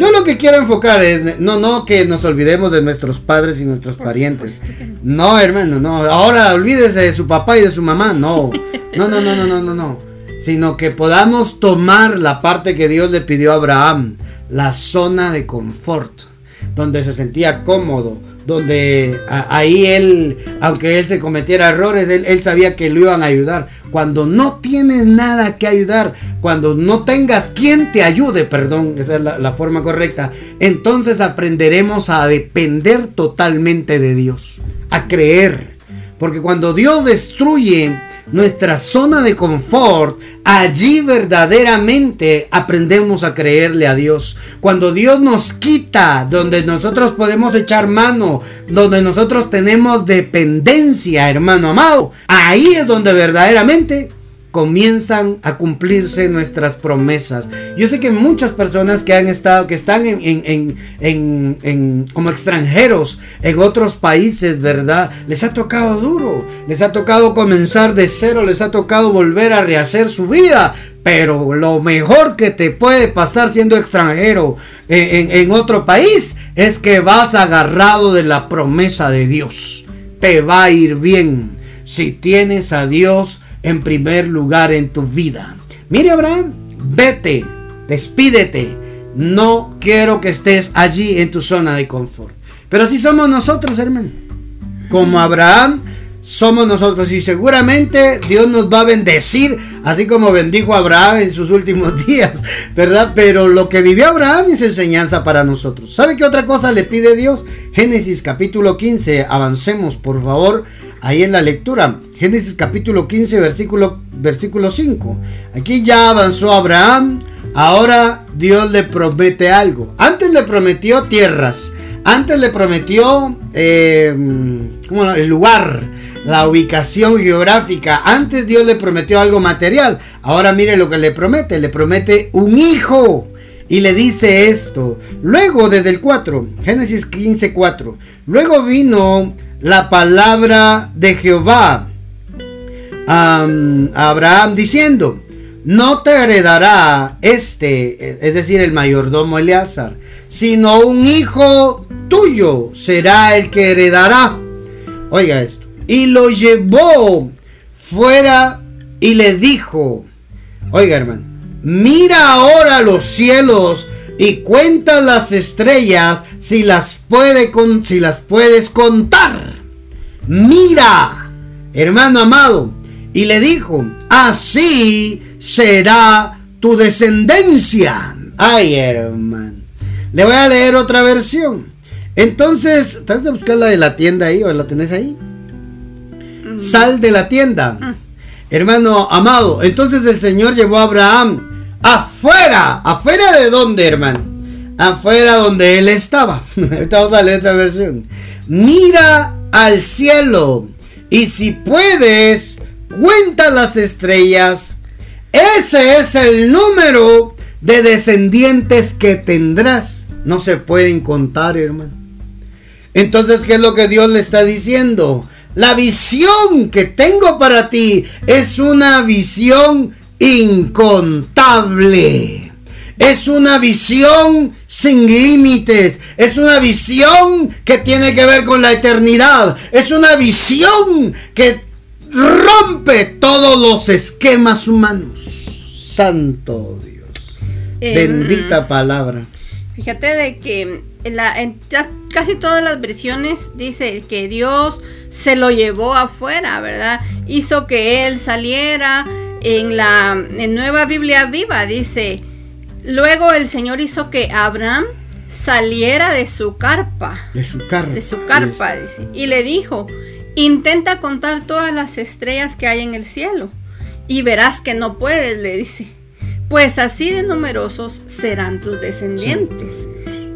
S1: Yo lo que quiero enfocar es, no, no que nos olvidemos de nuestros padres y nuestros parientes. No, hermano, no. Ahora olvídese de su papá y de su mamá. No, no, no, no, no, no, no, no. Sino que podamos tomar la parte que Dios le pidió a Abraham, la zona de confort, donde se sentía cómodo, donde ahí él, aunque él se cometiera errores, él, sabía que lo iban a ayudar. Cuando no tienes nada que ayudar, cuando no tengas quien te ayude, perdón, esa es la, la forma correcta, entonces aprenderemos a depender totalmente de Dios, a creer. Porque cuando Dios destruye nuestra zona de confort, allí verdaderamente aprendemos a creerle a Dios. Cuando Dios nos quita donde nosotros podemos echar mano, donde nosotros tenemos dependencia, hermano amado, ahí es donde verdaderamente comienzan a cumplirse nuestras promesas. Yo sé que muchas personas que han estado, que están en, en, como extranjeros en otros países, ¿verdad? Les ha tocado duro, les ha tocado comenzar de cero, les ha tocado volver a rehacer su vida. Pero lo mejor que te puede pasar siendo extranjero en otro país es que vas agarrado de la promesa de Dios. Te va a ir bien si tienes a Dios en primer lugar en tu vida. Mire Abraham, vete, despídete. No quiero que estés allí en tu zona de confort. Pero así somos nosotros, hermano. Como Abraham, somos nosotros. Y seguramente Dios nos va a bendecir, así como bendijo a Abraham en sus últimos días, ¿verdad? Pero lo que vivió Abraham es enseñanza para nosotros. ¿Sabe qué otra cosa le pide Dios? Génesis capítulo 15. Avancemos, por favor ahí en la lectura. Génesis capítulo 15, versículo, versículo 5. Aquí ya avanzó Abraham. Ahora Dios le promete algo. Antes le prometió tierras. Antes le prometió eh, el lugar, la ubicación geográfica. Antes Dios le prometió algo material. Ahora mire lo que le promete. Le promete un hijo. Y le dice esto. Luego desde el 4. Génesis 15, 4. Luego vino la palabra de Jehová Abraham diciendo, no te heredará este, es decir, el mayordomo Eleazar, sino un hijo tuyo será el que heredará. Oiga esto. Y lo llevó fuera y le dijo, oiga hermano, mira ahora los cielos y cuenta las estrellas si las, puede con, si las puedes contar. Mira, hermano amado, y le dijo, así será tu descendencia. Ay, hermano. Le voy a leer otra versión. Entonces, ¿estás a buscar la de la tienda ahí o la tenés ahí? Sal de la tienda. Mm. Hermano amado, entonces el Señor llevó a Abraham afuera. ¿Afuera de dónde, hermano? Afuera donde él estaba. Estamos a la otra versión. Mira al cielo y si puedes, cuenta las estrellas. Ese es el número de descendientes que tendrás. No se pueden contar, hermano. Entonces, ¿qué es lo que Dios le está diciendo? La visión que tengo para ti es una visión incontable. Es una visión sin límites. Es una visión que tiene que ver con la eternidad. Es una visión que rompe todos los esquemas humanos. Santo Dios. Em, Bendita palabra.
S2: Fíjate de que en, la, en casi todas las versiones dice que Dios se lo llevó afuera, ¿verdad? Hizo que él saliera. En la Nueva Biblia Viva dice, luego el Señor hizo que Abraham saliera de su carpa.
S1: De su carpa.
S2: De su carpa, dice. Y le dijo, intenta contar todas las estrellas que hay en el cielo. Y verás que no puedes, le dice. Pues así de numerosos serán tus descendientes.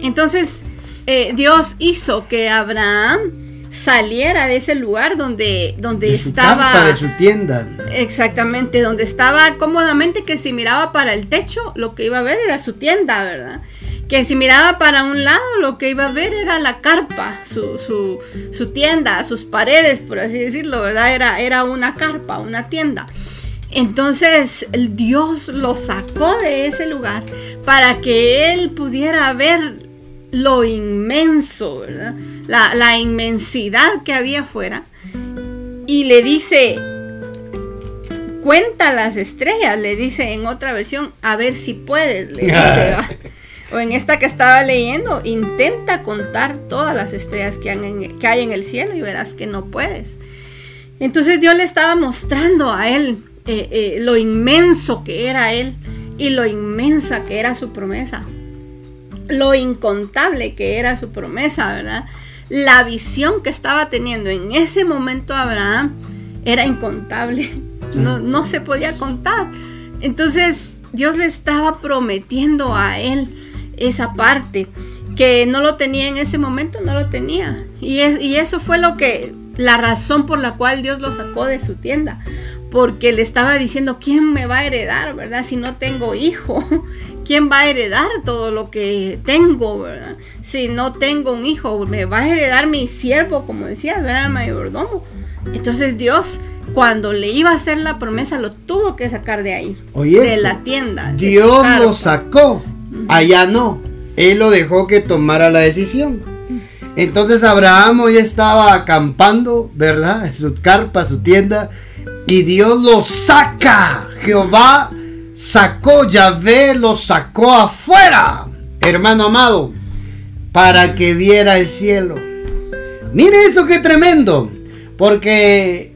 S2: Entonces, eh, Dios hizo que Abraham saliera de ese lugar donde, donde estaba.
S1: de su tienda.
S2: Exactamente, donde estaba cómodamente, que si miraba para el techo, lo que iba a ver era su tienda, ¿verdad? Que si miraba para un lado, lo que iba a ver era la carpa, su, su, su tienda, sus paredes, por así decirlo, ¿verdad? Era, era una carpa, una tienda. Entonces Dios lo sacó de ese lugar para que él pudiera ver lo inmenso, ¿verdad? La, inmensidad que había afuera. Y le dice, cuenta las estrellas, le dice en otra versión, a ver si puedes, le dice. o en esta que estaba leyendo, intenta contar todas las estrellas que, hay en el cielo y verás que no puedes. Entonces Dios le estaba mostrando a él eh, eh, lo inmenso que era él y lo inmensa que era su promesa lo incontable que era su promesa, ¿verdad? La visión que estaba teniendo en ese momento Abraham era incontable, no, se podía contar. Entonces Dios le estaba prometiendo a él esa parte que no lo tenía en ese momento, no lo tenía. Y, es, y eso fue lo que, la razón por la cual Dios lo sacó de su tienda. Porque le estaba diciendo, ¿quién me va a heredar, verdad? Si no tengo hijo. ¿quién va a heredar todo lo que tengo, verdad? Si no tengo un hijo, me va a heredar mi siervo, como decías, ¿verdad? El mayordomo. Entonces Dios, cuando le iba a hacer la promesa, lo tuvo que sacar de ahí, de la tienda.
S1: Dios lo sacó, allá no. Él lo dejó que tomara la decisión. Entonces Abraham hoy estaba acampando, ¿verdad? Su carpa, su tienda. Y Dios lo saca. Jehová sacó, Yahvé lo sacó afuera, hermano amado, para que viera el cielo. Mire eso qué tremendo, porque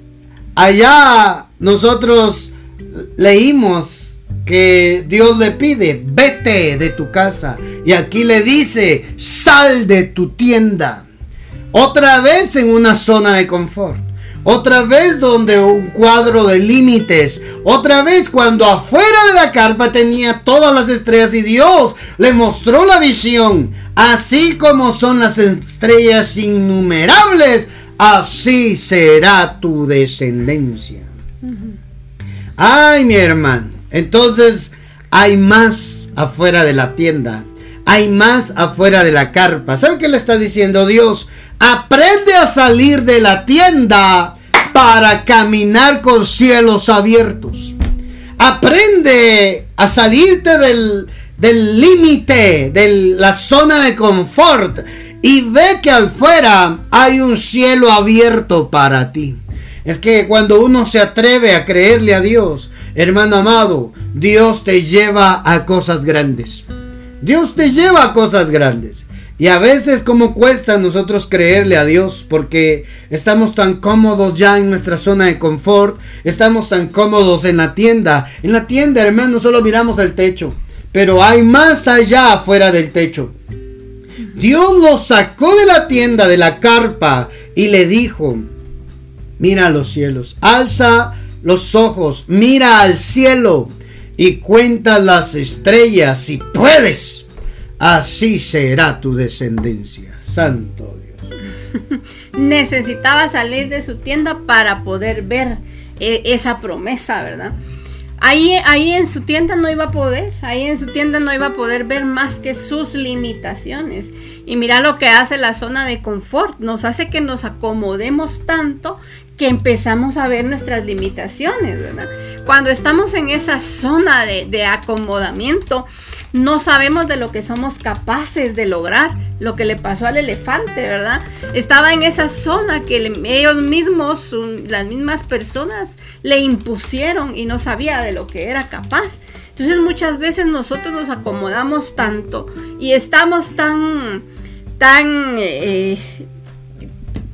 S1: allá nosotros leímos que Dios le pide, vete de tu casa. Y aquí le dice, sal de tu tienda. Otra vez en una zona de confort. Otra vez donde un cuadro de límites. Otra vez cuando afuera de la carpa tenía todas las estrellas y Dios le mostró la visión. Así como son las estrellas innumerables, así será tu descendencia. Ay, mi hermano. Entonces hay más afuera de la tienda. Hay más afuera de la carpa. ¿Sabe qué le está diciendo Dios? Aprende a salir de la tienda para caminar con cielos abiertos. Aprende a salirte del límite, de la zona de confort y ve que afuera hay un cielo abierto para ti. Es que cuando uno se atreve a creerle a Dios, hermano amado, Dios te lleva a cosas grandes. Dios te lleva a cosas grandes. Y a veces como cuesta nosotros creerle a Dios porque estamos tan cómodos ya en nuestra zona de confort, estamos tan cómodos en la tienda. En la tienda, hermano, solo miramos el techo, pero hay más allá afuera del techo. Dios lo sacó de la tienda, de la carpa, y le dijo, mira los cielos, alza los ojos, mira al cielo y cuenta las estrellas si puedes así será tu descendencia. Santo Dios.
S2: Necesitaba salir de su tienda para poder ver eh, esa promesa, ¿verdad? Ahí, ahí en su tienda no iba a poder, ahí en su tienda no iba a poder ver más que sus limitaciones. Y mira lo que hace la zona de confort, nos hace que nos acomodemos tanto que empezamos a ver nuestras limitaciones, ¿verdad? Cuando estamos en esa zona de, de acomodamiento, no sabemos de lo que somos capaces de lograr. Lo que le pasó al elefante, ¿verdad? Estaba en esa zona que ellos mismos, las mismas personas, le impusieron y no sabía de lo que era capaz. Entonces muchas veces nosotros nos acomodamos tanto y estamos tan, tan eh,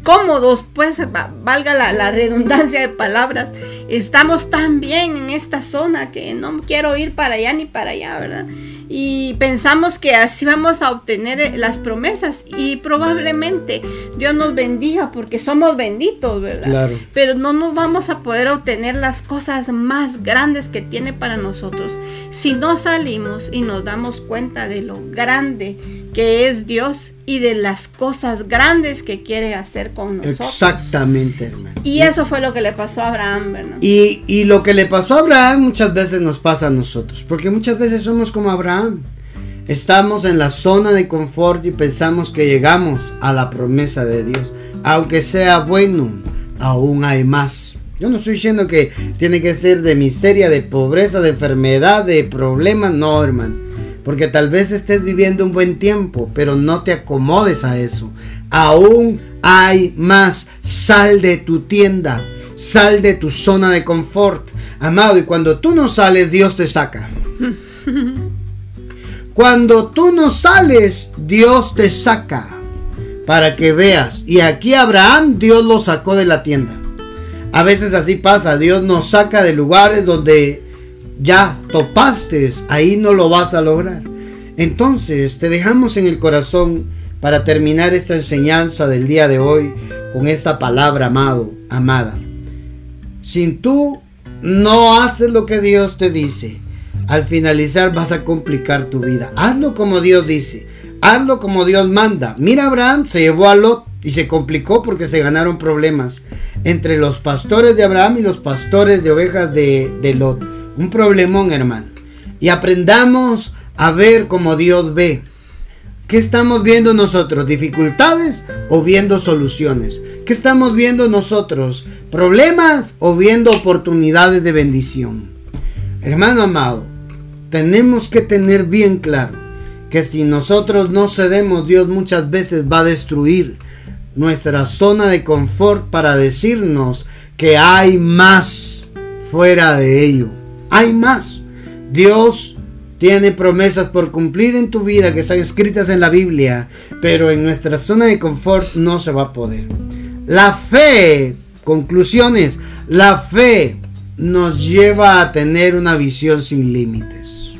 S2: cómodos, pues valga la, la, redundancia de palabras, estamos tan bien en esta zona que no quiero ir para allá ni para allá, ¿verdad? y pensamos que así vamos a obtener eh, las promesas y probablemente Dios nos bendiga porque somos benditos, ¿verdad? Claro. Pero no nos vamos a poder obtener las cosas más grandes que tiene para nosotros si no salimos y nos damos cuenta de lo grande que es Dios y de las cosas grandes que quiere hacer con nosotros.
S1: Exactamente, hermano.
S2: Y eso fue lo que le pasó a Abraham, ¿verdad?
S1: Y, lo que le pasó a Abraham muchas veces nos pasa a nosotros, porque muchas veces somos como Abraham. Estamos en la zona de confort y pensamos que llegamos a la promesa de Dios. Aunque sea bueno, aún hay más. Yo no estoy diciendo que tiene que ser de miseria, de pobreza, de enfermedad, de problemas. No, hermano. Porque tal vez estés viviendo un buen tiempo, pero no te acomodes a eso. Aún hay más. Sal de tu tienda. Sal de tu zona de confort. Amado, y cuando tú no sales, Dios te saca. Cuando tú no sales, Dios te saca. Para que veas. Y aquí Abraham, Dios lo sacó de la tienda. A veces así pasa. Dios nos saca de lugares donde ya topaste, ahí no lo vas a lograr. Entonces te dejamos en el corazón para terminar esta enseñanza del día de hoy con esta palabra amado, amada. Si tú no haces lo que Dios te dice, al finalizar vas a complicar tu vida. Hazlo como Dios dice, hazlo como Dios manda. Mira, Abraham se llevó a Lot y se complicó porque se ganaron problemas entre los pastores de Abraham y los pastores de ovejas de, de Lot. Un problemón, hermano. Y aprendamos a ver como Dios ve. ¿Qué estamos viendo nosotros? ¿Dificultades o viendo soluciones? ¿Qué estamos viendo nosotros? ¿Problemas o viendo oportunidades de bendición? Hermano amado, tenemos que tener bien claro que si nosotros no cedemos, Dios muchas veces va a destruir nuestra zona de confort para decirnos que hay más fuera de ello. Hay más. Dios tiene promesas por cumplir en tu vida que están escritas en la Biblia, pero en nuestra zona de confort no se va a poder. La fe, conclusiones, la fe nos lleva a tener una visión sin límites.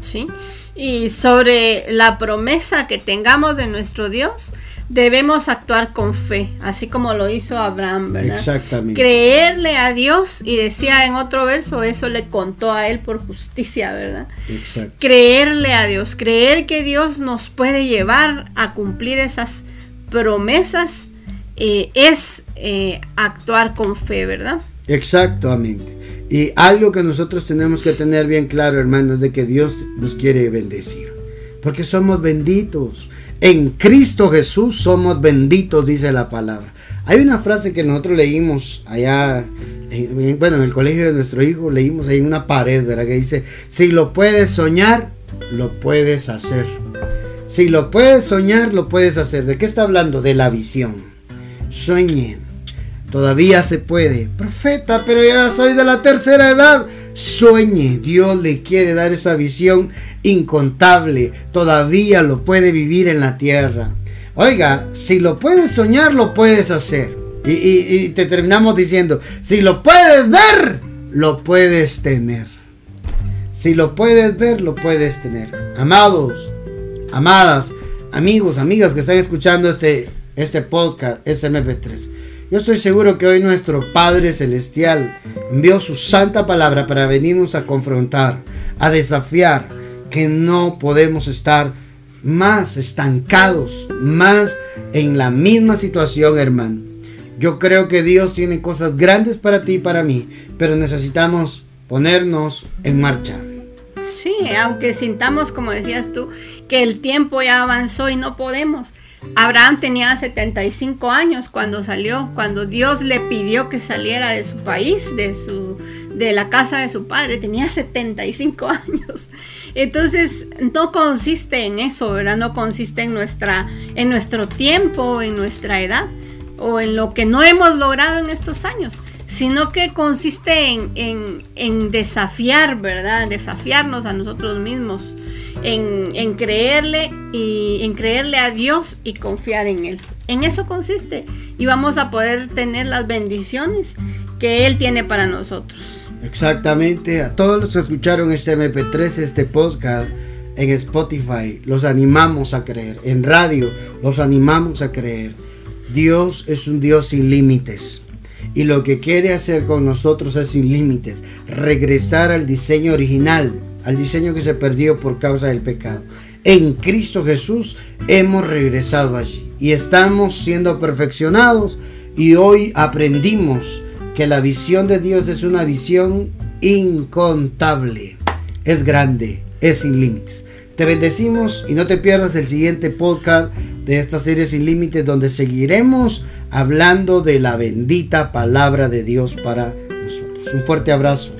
S2: Sí, y sobre la promesa que tengamos de nuestro Dios, debemos actuar con fe, así como lo hizo Abraham, ¿verdad? Exactamente. Creerle a Dios y decía en otro verso, eso le contó a él por justicia, ¿verdad? Exacto. Creerle a Dios, creer que Dios nos puede llevar a cumplir esas promesas eh, es eh, actuar con fe, ¿verdad?
S1: Exactamente. Y algo que nosotros tenemos que tener bien claro, hermanos, de que Dios nos quiere bendecir. Porque somos benditos. En Cristo Jesús somos benditos, dice la palabra. Hay una frase que nosotros leímos allá, bueno, en el colegio de nuestro hijo, leímos ahí en una pared, ¿verdad? Que dice, si lo puedes soñar, lo puedes hacer. Si lo puedes soñar, lo puedes hacer. ¿De qué está hablando? De la visión. Sueñe. Todavía se puede. Profeta, pero ya soy de la tercera edad. sueñe. Dios le quiere dar esa visión incontable. Todavía lo puede vivir en la tierra. Oiga, si lo puedes soñar, lo puedes hacer. Y, te terminamos diciendo, si lo puedes ver, lo puedes tener. Si lo puedes ver, lo puedes tener. Amados, amadas, amigos, amigas que están escuchando este, este podcast, este MP3. Yo estoy seguro que hoy nuestro Padre Celestial envió su santa palabra para venirnos a confrontar, a desafiar, que no podemos estar más estancados, más en la misma situación, hermano. Yo creo que Dios tiene cosas grandes para ti y para mí, pero necesitamos ponernos en marcha.
S2: Sí, aunque sintamos, como decías tú, que el tiempo ya avanzó y no podemos. Abraham tenía 75 años cuando salió, cuando Dios le pidió que saliera de su país, de su de la casa de su padre, tenía 75 años. Entonces, no consiste en eso, ¿verdad? No consiste en nuestra en nuestro tiempo, en nuestra edad o en lo que no hemos logrado en estos años, sino que consiste en, en, desafiar, ¿verdad? Desafiarnos a nosotros mismos, en, en, creerle y en creerle a Dios y confiar en Él. En eso consiste y vamos a poder tener las bendiciones que Él tiene para nosotros.
S1: Exactamente, a todos los que escucharon este MP3, este podcast en Spotify, los animamos a creer, en radio, los animamos a creer. Dios es un Dios sin límites. Y lo que quiere hacer con nosotros es sin límites. Regresar al diseño original, al diseño que se perdió por causa del pecado. En Cristo Jesús hemos regresado allí y estamos siendo perfeccionados y hoy aprendimos que la visión de Dios es una visión incontable. Es grande, es sin límites. Te bendecimos y no te pierdas el siguiente podcast de esta serie sin límites donde seguiremos hablando de la bendita palabra de Dios para nosotros. Un fuerte abrazo.